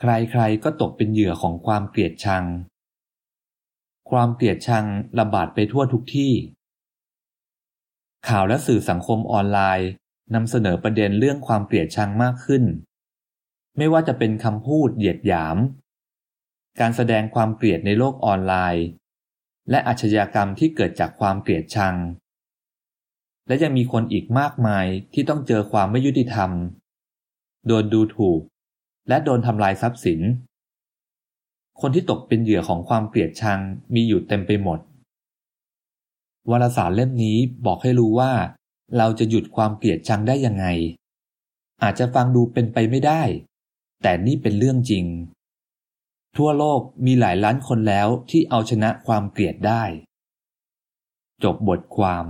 ใครๆก็ตกเป็นเหยื่อของความเกลียดชัง ความเกลียดชังระบาดไปทั่วทุกที่ ข่าวและสื่อสังคมออนไลน์นำเสนอประเด็นเรื่องความเกลียดชังมากขึ้น ไม่ว่าจะเป็นคำพูดเหยียดหยาม การแสดงความเกลียดในโลกออนไลน์ และอาชญากรรมที่เกิดจากความเกลียดชัง และยังมีคนอีกมากมายที่ต้องเจอความไม่ยุติธรรม โดนดูถูก และโดนทำลายทรัพย์สิน คนที่ตกเป็นเหยื่อของความเกลียดชังมีอยู่เต็มไปหมด วารสารเล่มนี้บอกให้รู้ว่า เราจะหยุดความเกลียดชังได้ยังไง อาจจะฟังดูเป็นไปไม่ได้ แต่นี่เป็นเรื่องจริง ทั่วโลกมีหลายล้านคนแล้วที่เอาชนะความเกลียดได้ จบบทความ